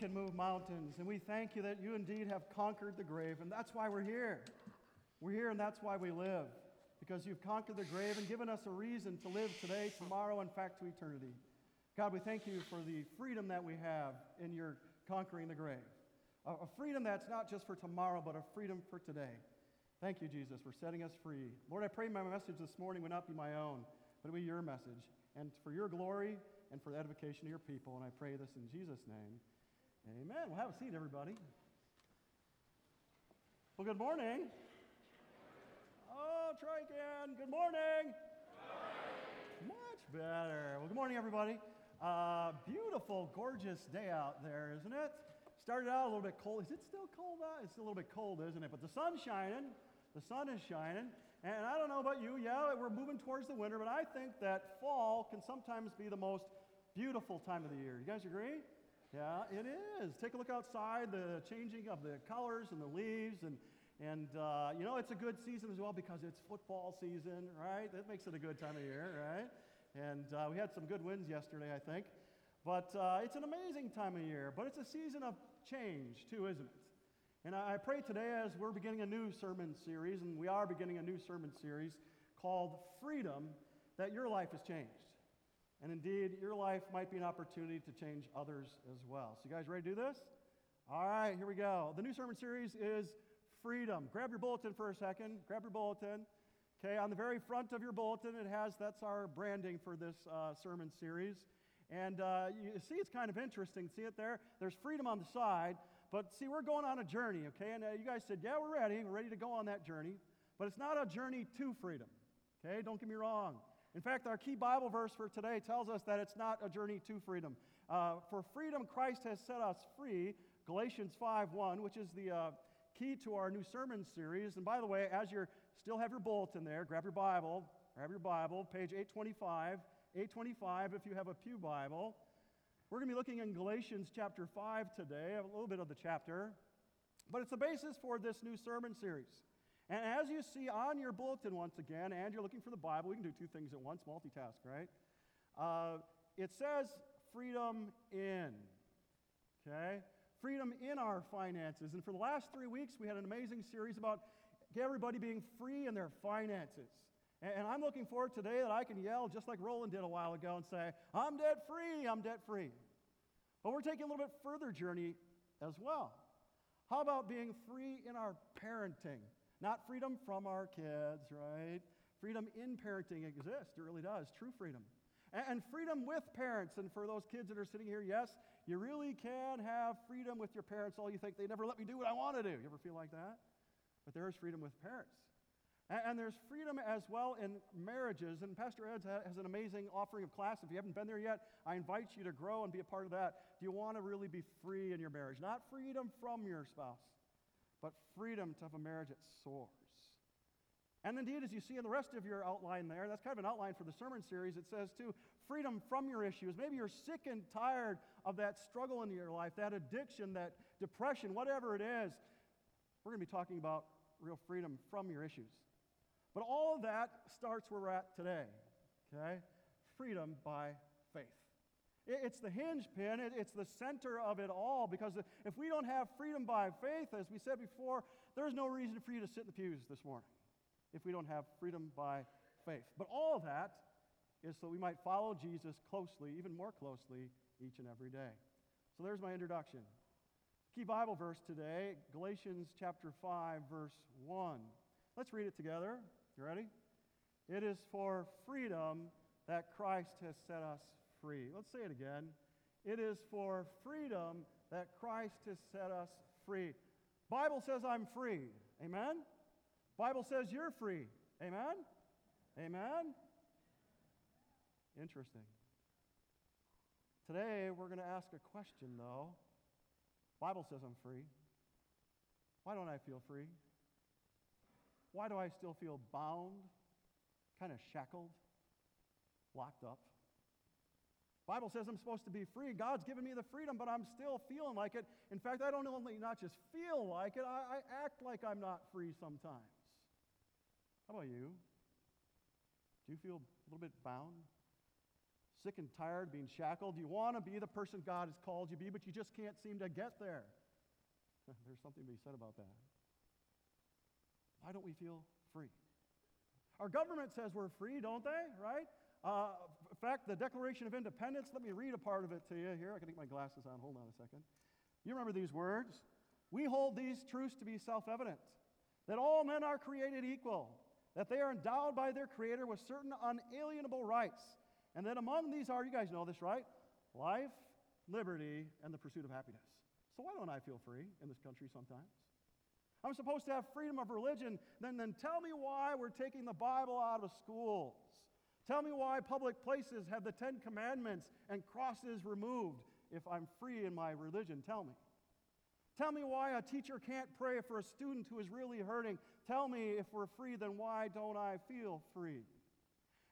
can move mountains. And we thank you that you indeed have conquered the grave. And that's why we're here. We're here and that's why we live. Because you've conquered the grave and given us a reason to live today, tomorrow, in fact, to eternity. God, we thank you for the freedom that we have in your conquering the grave. A, a freedom that's not just for tomorrow, but a freedom for today. Thank you, Jesus, for setting us free. Lord, I pray my message this morning would not be my own, but it would be your message. And for your glory and for the edification of your people. And I pray this in Jesus' name. Amen. Well, have a seat, everybody. Well, good morning. Oh, try again. Good morning. Much better. Well, good morning, everybody. Uh, beautiful, gorgeous day out there, isn't it? Started out a little bit cold. Is it still cold out? It's a little bit cold, isn't it? But the sun's shining. The sun is shining. And I don't know about you, yeah, we're moving towards the winter, but I think that fall can sometimes be the most beautiful time of the year. You guys agree? Yeah, it is. Take a look outside, the changing of the colors and the leaves. And, and uh, you know, it's a good season as well because it's football season, right? That makes it a good time of year, right? And uh, we had some good wins yesterday, I think. But uh, it's an amazing time of year. But it's a season of change, too, isn't it? And I pray today, as we're beginning a new sermon series, and we are beginning a new sermon series called Freedom, that your life has changed. And indeed, your life might be an opportunity to change others as well. So, you guys ready to do this? All right, here we go. The new sermon series is Freedom. Grab your bulletin for a second. Grab your bulletin. Okay, on the very front of your bulletin, it has that's our branding for this uh, sermon series. And uh, you see, it's kind of interesting. See it there? There's freedom on the side, but see, we're going on a journey, okay? And uh, you guys said, yeah, we're ready. We're ready to go on that journey. But it's not a journey to freedom, okay? Don't get me wrong. In fact, our key Bible verse for today tells us that it's not a journey to freedom. Uh, for freedom, Christ has set us free, Galatians 5:1, which is the uh, key to our new sermon series. And by the way, as you still have your bulletin there, grab your Bible, grab your Bible, page 825, 825 if you have a Pew Bible. We're going to be looking in Galatians chapter 5 today, a little bit of the chapter. But it's the basis for this new sermon series. And as you see on your bulletin once again, and you're looking for the Bible, we can do two things at once, multitask, right? Uh, it says freedom in, okay? Freedom in our finances. And for the last three weeks, we had an amazing series about everybody being free in their finances. And I'm looking forward today that I can yell just like Roland did a while ago and say, I'm debt free, I'm debt free. But we're taking a little bit further journey as well. How about being free in our parenting? Not freedom from our kids, right? Freedom in parenting exists. It really does. True freedom. And freedom with parents. And for those kids that are sitting here, yes, you really can have freedom with your parents. All you think, they never let me do what I want to do. You ever feel like that? But there is freedom with parents. And there's freedom as well in marriages. And Pastor Ed has an amazing offering of class. If you haven't been there yet, I invite you to grow and be a part of that. Do you want to really be free in your marriage? Not freedom from your spouse, but freedom to have a marriage that soars. And indeed, as you see in the rest of your outline there, that's kind of an outline for the sermon series. It says, too, freedom from your issues. Maybe you're sick and tired of that struggle in your life, that addiction, that depression, whatever it is. We're going to be talking about real freedom from your issues. But all of that starts where we're at today, okay? Freedom by. It's the hinge pin, it's the center of it all because if we don't have freedom by faith, as we said before, there's no reason for you to sit in the pews this morning if we don't have freedom by faith. But all that is so we might follow Jesus closely, even more closely, each and every day. So there's my introduction. Key Bible verse today, Galatians chapter 5, verse 1. Let's read it together. You ready? It is for freedom that Christ has set us free. Let's say it again. It is for freedom that Christ has set us free. Bible says I'm free. Amen? Bible says you're free. Amen? Amen? Interesting. Today we're going to ask a question though. Bible says I'm free. Why don't I feel free? Why do I still feel bound, kind of shackled, locked up? Bible says I'm supposed to be free. God's given me the freedom, but I'm still feeling like it. In fact, I don't only not just feel like it, I, I act like I'm not free sometimes. How about you? Do you feel a little bit bound, Sick and tired, being shackled. You want to be the person God has called you to be, but you just can't seem to get there. There's something to be said about that. Why don't we feel free? Our government says we're free, don't they? Right? Uh, fact, the Declaration of Independence, let me read a part of it to you here. I can get my glasses on. Hold on a second. You remember these words? We hold these truths to be self evident that all men are created equal, that they are endowed by their Creator with certain unalienable rights, and that among these are, you guys know this, right? Life, liberty, and the pursuit of happiness. So why don't I feel free in this country sometimes? I'm supposed to have freedom of religion. Then, then tell me why we're taking the Bible out of schools. Tell me why public places have the Ten Commandments and crosses removed if I'm free in my religion. Tell me. Tell me why a teacher can't pray for a student who is really hurting. Tell me if we're free, then why don't I feel free?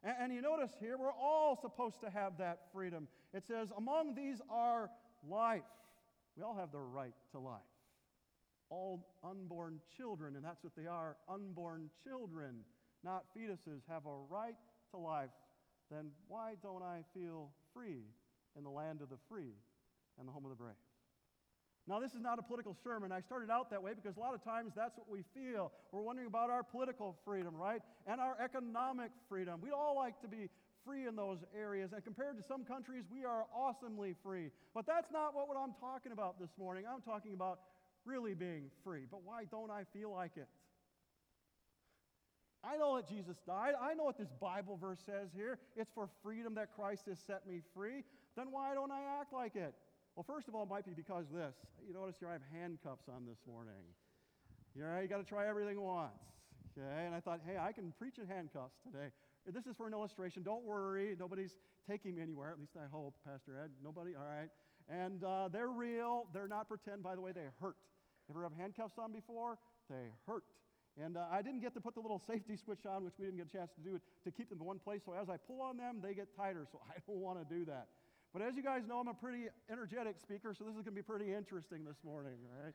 And, and you notice here, we're all supposed to have that freedom. It says, among these are life. We all have the right to life all unborn children, and that's what they are unborn children, not fetuses, have a right to life, then why don't I feel free in the land of the free and the home of the brave? Now, this is not a political sermon. I started out that way because a lot of times that's what we feel. We're wondering about our political freedom, right? And our economic freedom. We'd all like to be free in those areas. And compared to some countries, we are awesomely free. But that's not what, what I'm talking about this morning. I'm talking about really being free. But why don't I feel like it? I know that Jesus died. I know what this Bible verse says here. It's for freedom that Christ has set me free. Then why don't I act like it? Well, first of all, it might be because this. You notice here I have handcuffs on this morning. You know, you got to try everything once. Okay? And I thought, hey, I can preach in handcuffs today. This is for an illustration. Don't worry. Nobody's taking me anywhere. At least I hope, Pastor Ed. Nobody? All right. And uh, they're real. They're not pretend. By the way, they hurt. Ever have handcuffs on before? They hurt. And uh, I didn't get to put the little safety switch on, which we didn't get a chance to do, to keep them in one place. So as I pull on them, they get tighter. So I don't want to do that. But as you guys know, I'm a pretty energetic speaker, so this is going to be pretty interesting this morning, right?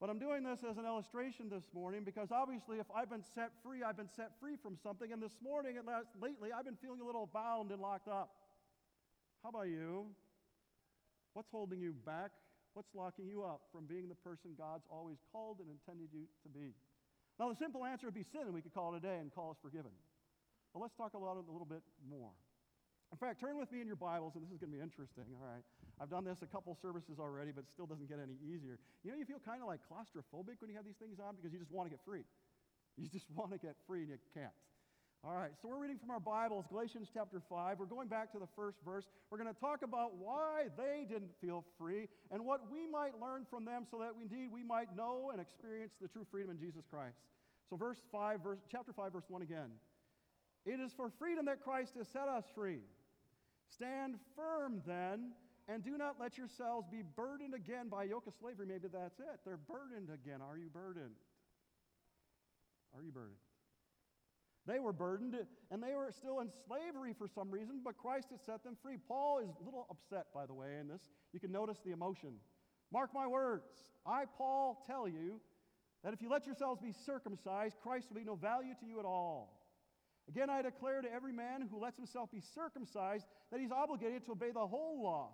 But I'm doing this as an illustration this morning because obviously, if I've been set free, I've been set free from something. And this morning, last, lately, I've been feeling a little bound and locked up. How about you? What's holding you back What's locking you up from being the person God's always called and intended you to be? Now, the simple answer would be sin, and we could call it a day and call us forgiven. But let's talk about it a little bit more. In fact, turn with me in your Bibles, and this is going to be interesting, all right? I've done this a couple services already, but it still doesn't get any easier. You know, you feel kind of like claustrophobic when you have these things on because you just want to get free. You just want to get free, and you can't. All right, so we're reading from our Bibles, Galatians chapter 5. We're going back to the first verse. We're going to talk about why they didn't feel free and what we might learn from them so that indeed we might know and experience the true freedom in Jesus Christ. So verse 5, verse, chapter 5, verse 1 again. It is for freedom that Christ has set us free. Stand firm then, and do not let yourselves be burdened again by yoke of slavery. Maybe that's it. They're burdened again. Are you burdened? Are you burdened? They were burdened and they were still in slavery for some reason, but Christ had set them free. Paul is a little upset, by the way, in this. You can notice the emotion. Mark my words. I, Paul, tell you that if you let yourselves be circumcised, Christ will be no value to you at all. Again, I declare to every man who lets himself be circumcised that he's obligated to obey the whole law.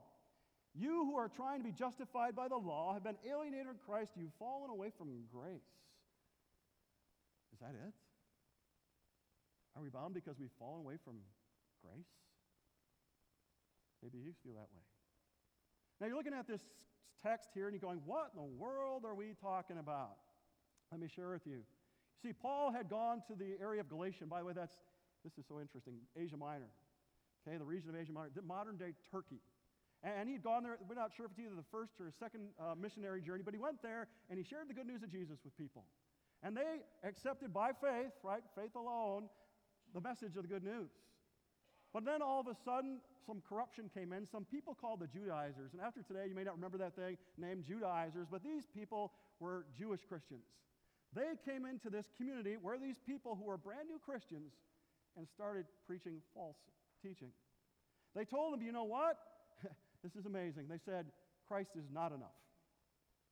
You who are trying to be justified by the law have been alienated from Christ. You've fallen away from grace. Is that it? Are we bound because we've fallen away from grace? Maybe you feel that way. Now you're looking at this text here and you're going, what in the world are we talking about? Let me share with you. See, Paul had gone to the area of Galatia. By the way, that's this is so interesting. Asia Minor. Okay, the region of Asia Minor, modern day Turkey. And he had gone there, we're not sure if it's either the first or second uh, missionary journey, but he went there and he shared the good news of Jesus with people. And they accepted by faith, right? Faith alone, the message of the good news. But then all of a sudden, some corruption came in. Some people called the Judaizers. And after today, you may not remember that thing named Judaizers, but these people were Jewish Christians. They came into this community where these people who were brand new Christians and started preaching false teaching. They told them, you know what? this is amazing. They said, Christ is not enough.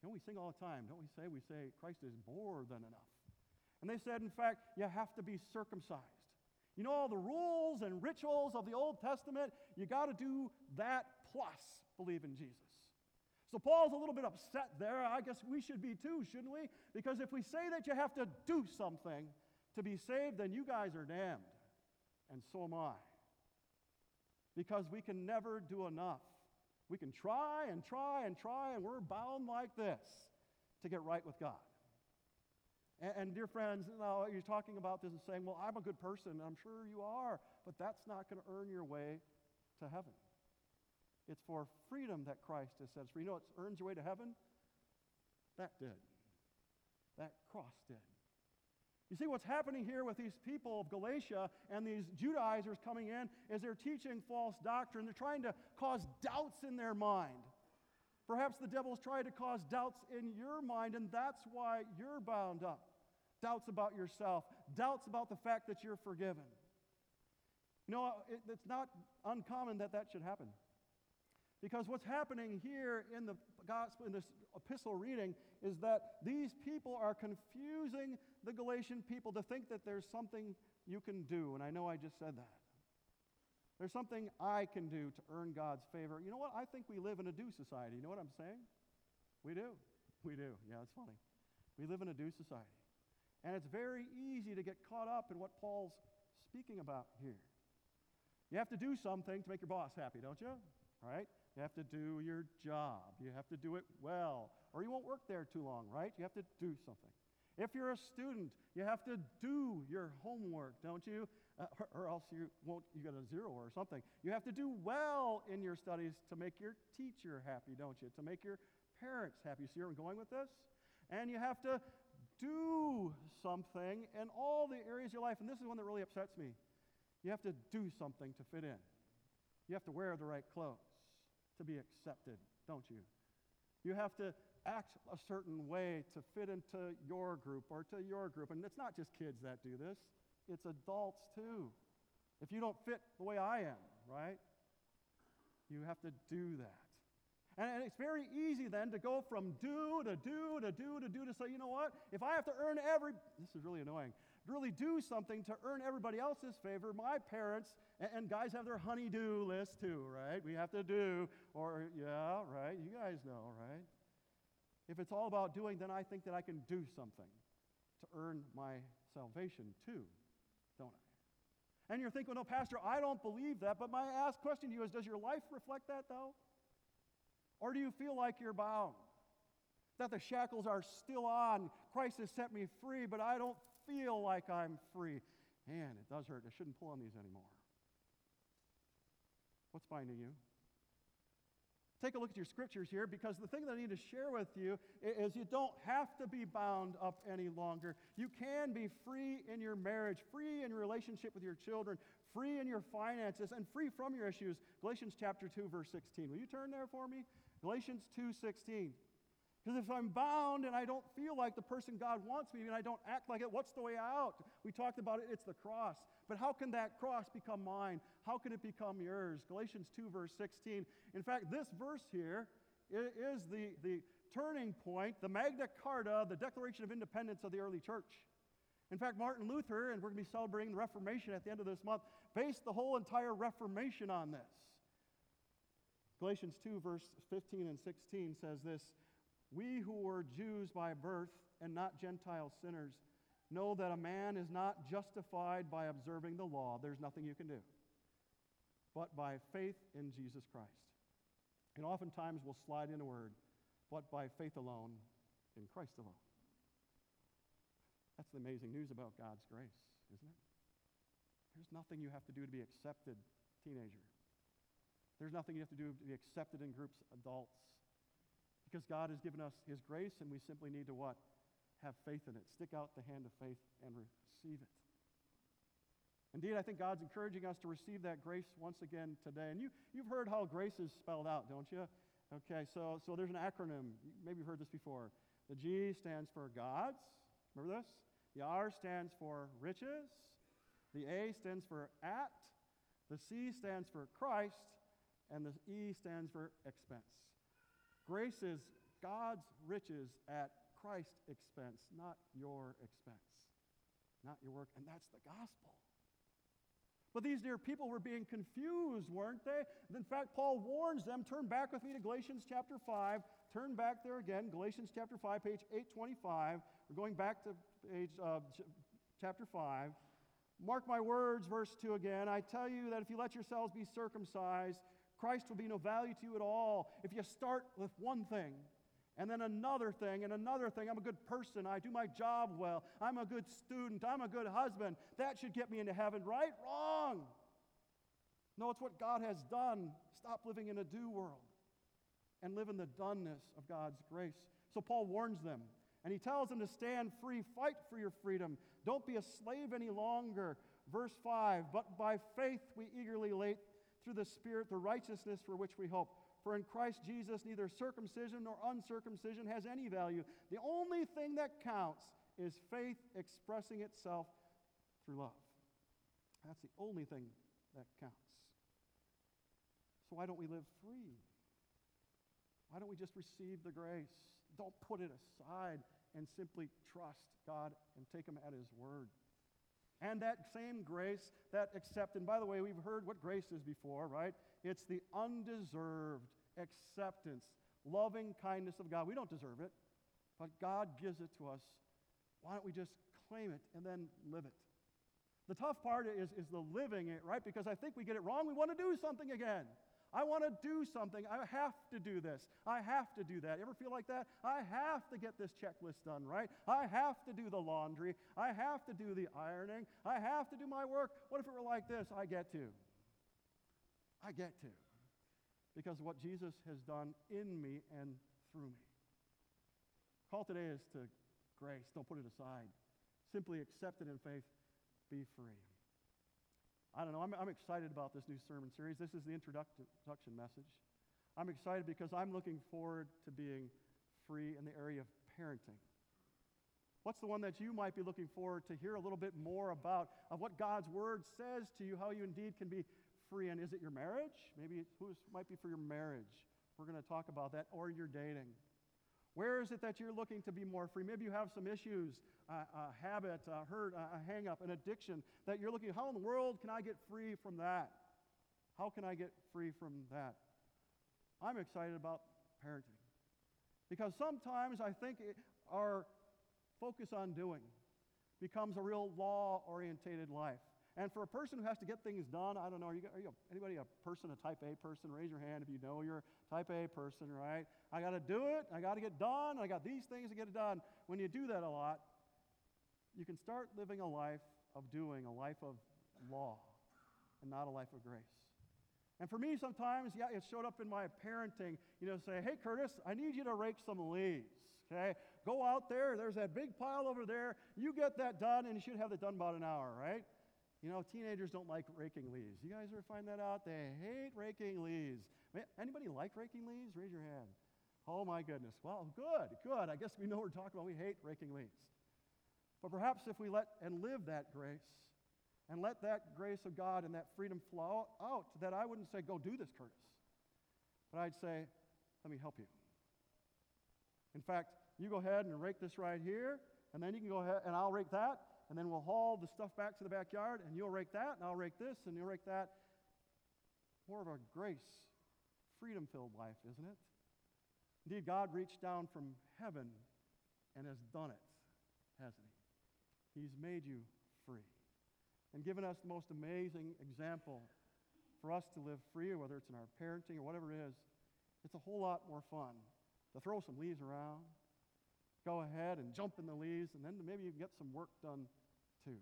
Know, we sing all the time, don't we say? We say, Christ is more than enough. And they said, in fact, you have to be circumcised. You know all the rules and rituals of the Old Testament? You got to do that plus believe in Jesus. So Paul's a little bit upset there. I guess we should be too, shouldn't we? Because if we say that you have to do something to be saved, then you guys are damned. And so am I. Because we can never do enough. We can try and try and try, and we're bound like this to get right with God. And, and dear friends, know, you're talking about this and saying, well, I'm a good person. I'm sure you are, but that's not going to earn your way to heaven. It's for freedom that Christ has set us free. You know what earns your way to heaven? That did. That cross did. You see, what's happening here with these people of Galatia and these Judaizers coming in is they're teaching false doctrine. They're trying to cause doubts in their mind. Perhaps the devil's trying to cause doubts in your mind, and that's why you're bound up. Doubts about yourself, doubts about the fact that you're forgiven. You know, it, it's not uncommon that that should happen. Because what's happening here in the gospel, in this epistle reading, is that these people are confusing the Galatian people to think that there's something you can do. And I know I just said that. There's something I can do to earn God's favor. You know what? I think we live in a do society. You know what I'm saying? We do. We do. Yeah, it's funny. We live in a do society. And it's very easy to get caught up in what Paul's speaking about here. You have to do something to make your boss happy, don't you? All right? You have to do your job. You have to do it well, or you won't work there too long, right? You have to do something. If you're a student, you have to do your homework, don't you? Uh, or, or, else you won't, you get a zero or something. You have to do well in your studies to make your teacher happy, don't you? To make your parents happy. See where I'm going with this? And you have to do something in all the areas of your life. And this is one that really upsets me. You have to do something to fit in. You have to wear the right clothes to be accepted, don't you? You have to act a certain way to fit into your group or to your group. And it's not just kids that do this, it's adults too. If you don't fit the way I am, right? You have to do that. And, it's very easy then to go from do to do to do to do to say, you know what? If I have to earn every, this is really annoying, really do something to earn everybody else's favor, my parents, and, and guys have their honeydew list too, right? We have to do, or yeah, right? You guys know, right? If it's all about doing, then I think that I can do something to earn my salvation too, don't I? And you're thinking, well, no, Pastor, I don't believe that. But my ask question to you is Does your life reflect that, though? Or do you feel like you're bound? That the shackles are still on. Christ has set me free, but I don't feel like I'm free. Man, it does hurt. I shouldn't pull on these anymore. What's binding you? Take a look at your scriptures here because the thing that I need to share with you is you don't have to be bound up any longer. You can be free in your marriage, free in your relationship with your children, free in your finances, and free from your issues. Galatians chapter 2, verse 16. Will you turn there for me? Galatians 2:16. Because if I'm bound and I don't feel like the person God wants me and I don't act like it, what's the way out? We talked about it, it's the cross. But how can that cross become mine? How can it become yours? Galatians 2, verse 16. In fact, this verse here is the, the turning point, the Magna Carta, the Declaration of Independence of the early church. In fact, Martin Luther, and we're going to be celebrating the Reformation at the end of this month, based the whole entire Reformation on this. Galatians 2, verse 15 and 16 says this We who were Jews by birth and not Gentile sinners know that a man is not justified by observing the law. There's nothing you can do, but by faith in Jesus Christ. And oftentimes we'll slide in a word, but by faith alone, in Christ alone. That's the amazing news about God's grace, isn't it? There's nothing you have to do to be accepted, teenager. There's nothing you have to do to be accepted in groups, adults. Because God has given us His grace, and we simply need to what? Have faith in it. Stick out the hand of faith and receive it. Indeed, I think God's encouraging us to receive that grace once again today. And you, you've heard how grace is spelled out, don't you? Okay, so, so there's an acronym. Maybe you've heard this before. The G stands for God's. Remember this? The R stands for riches. The A stands for at. The C stands for Christ. And the E stands for expense. Grace is God's riches at Christ's expense, not your expense, not your work. And that's the gospel. But these dear people were being confused, weren't they? In fact, Paul warns them turn back with me to Galatians chapter 5. Turn back there again, Galatians chapter 5, page 825. We're going back to page, uh, chapter 5. Mark my words, verse 2 again. I tell you that if you let yourselves be circumcised, Christ will be no value to you at all. If you start with one thing, and then another thing, and another thing. I'm a good person. I do my job well. I'm a good student. I'm a good husband. That should get me into heaven, right? Wrong. No, it's what God has done. Stop living in a do world and live in the doneness of God's grace. So Paul warns them, and he tells them to stand free, fight for your freedom. Don't be a slave any longer. Verse 5 But by faith we eagerly through the Spirit the righteousness for which we hope. For in Christ Jesus, neither circumcision nor uncircumcision has any value. The only thing that counts is faith expressing itself through love. That's the only thing that counts. So, why don't we live free? Why don't we just receive the grace? Don't put it aside and simply trust God and take Him at His word. And that same grace, that accept, and by the way, we've heard what grace is before, right? It's the undeserved acceptance, loving kindness of God. We don't deserve it, but God gives it to us. Why don't we just claim it and then live it? The tough part is, is the living it, right? Because I think we get it wrong. We want to do something again. I want to do something. I have to do this. I have to do that. Ever feel like that? I have to get this checklist done, right? I have to do the laundry. I have to do the ironing. I have to do my work. What if it were like this? I get to. I get to. Because what Jesus has done in me and through me. Call today is to grace. Don't put it aside. Simply accept it in faith. Be free. I don't know. I'm, I'm excited about this new sermon series. This is the introduction message. I'm excited because I'm looking forward to being free in the area of parenting. What's the one that you might be looking forward to hear a little bit more about of what God's word says to you, how you indeed can be free? And is it your marriage? Maybe it might be for your marriage. We're going to talk about that, or your dating. Where is it that you're looking to be more free? Maybe you have some issues, uh, a habit, a hurt, a hang up, an addiction that you're looking, how in the world can I get free from that? How can I get free from that? I'm excited about parenting. Because sometimes I think it, our focus on doing becomes a real law orientated life. And for a person who has to get things done, I don't know, are you, are you anybody a person, a type A person? Raise your hand if you know you're a type A person, right? I got to do it. I got to get done. I got these things to get it done. When you do that a lot, you can start living a life of doing, a life of law, and not a life of grace. And for me, sometimes, yeah, it showed up in my parenting. You know, say, hey, Curtis, I need you to rake some leaves. Okay? Go out there. There's that big pile over there. You get that done, and you should have it done about an hour, right? You know, teenagers don't like raking leaves. You guys ever find that out? They hate raking leaves. Anybody like raking leaves? Raise your hand. Oh my goodness. Well, good, good. I guess we know what we're talking about. We hate raking leaves. But perhaps if we let and live that grace and let that grace of God and that freedom flow out, that I wouldn't say, go do this, Curtis. But I'd say, let me help you. In fact, you go ahead and rake this right here, and then you can go ahead and I'll rake that, and then we'll haul the stuff back to the backyard, and you'll rake that, and I'll rake this, and you'll rake that. More of a grace, freedom filled life, isn't it? Indeed, God reached down from heaven and has done it, hasn't He? He's made you free and given us the most amazing example for us to live free, whether it's in our parenting or whatever it is. It's a whole lot more fun to throw some leaves around, go ahead and jump in the leaves, and then maybe you can get some work done too.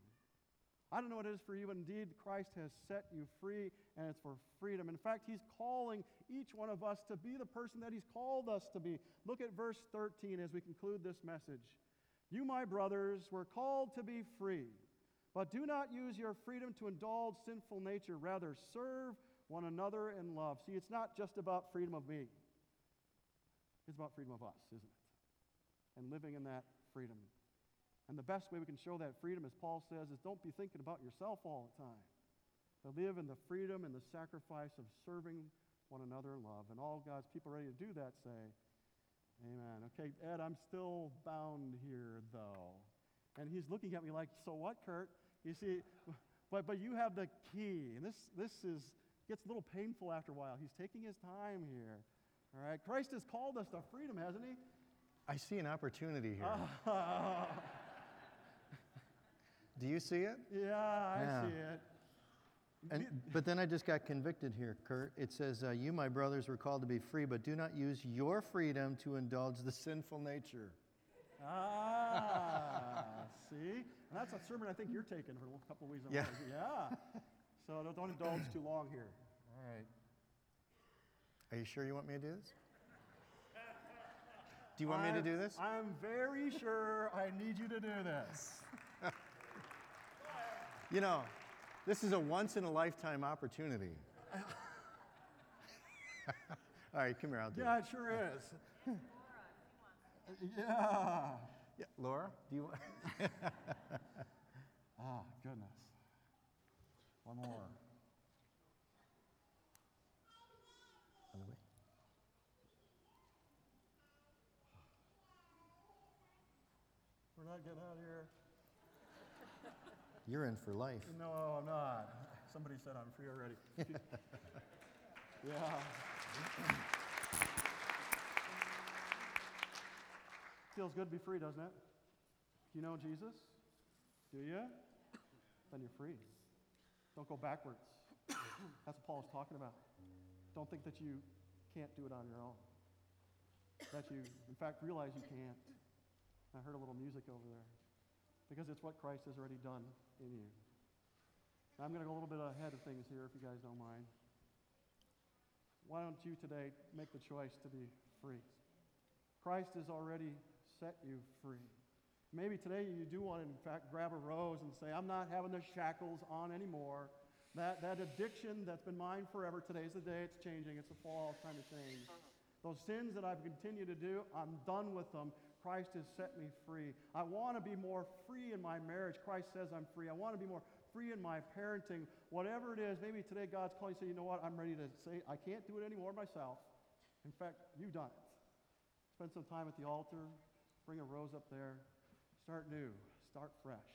I don't know what it is for you, but indeed, Christ has set you free, and it's for freedom. In fact, He's calling each one of us to be the person that He's called us to be. Look at verse 13 as we conclude this message. You, my brothers, were called to be free, but do not use your freedom to indulge sinful nature. Rather, serve one another in love. See, it's not just about freedom of me, it's about freedom of us, isn't it? And living in that freedom. And the best way we can show that freedom, as Paul says, is don't be thinking about yourself all the time. To live in the freedom and the sacrifice of serving one another in love. And all God's people ready to do that say, Amen. Okay, Ed, I'm still bound here, though. And he's looking at me like, So what, Kurt? You see, but, but you have the key. And this, this is, gets a little painful after a while. He's taking his time here. All right? Christ has called us to freedom, hasn't he? I see an opportunity here. Do you see it? yeah, I Yeah. see it. And, but then I just got convicted here, Kurt. It says, uh, You, my brothers, were called to be free, but do not use your freedom to indulge the sinful nature. Ah, see? And that's a sermon I think you're taking for a couple of weeks. Yeah. Yeah. So don't- don't indulge too long here. All right. Are you sure you want me to do this? Do you want me to do this? I'm very sure I need you to do this. You know, this is a once in a lifetime opportunity. All right, come here, I'll do Yeah, it. it sure is. Yeah. Yeah, Laura, do you want? Ah, goodness. One more. On the way. We're not getting out of here. You're in for life. No, I'm not. Somebody said I'm free already. yeah. Feels good to be free, doesn't it? You know Jesus? Do you? Then you're free. Don't go backwards. That's what Paul's talking about. Don't think that you can't do it on your own. That you, in fact, realize you can't. I heard a little music over there because it's what Christ has already done in you. I'm going to go a little bit ahead of things here, if you guys don't mind. Why don't you today make the choice to be free? Christ has already set you free. Maybe today you do want to, in fact, grab a rose and say, I'm not having the shackles on anymore. That, that addiction that's been mine forever, today's the day it's changing. It's the fall, it's time to change. Those sins that I've continued to do, I'm done with them. Christ has set me free. I want to be more free in my marriage. Christ says I'm free. I want to be more free in my parenting. Whatever it is, maybe today God's calling you say, you know what, I'm ready to say, I can't do it anymore myself. In fact, you've done it. Spend some time at the altar, bring a rose up there, start new, start fresh.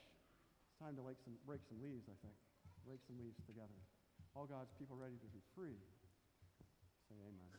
It's time to some, break some leaves, I think. Break some leaves together. All God's people ready to be free. Say amen.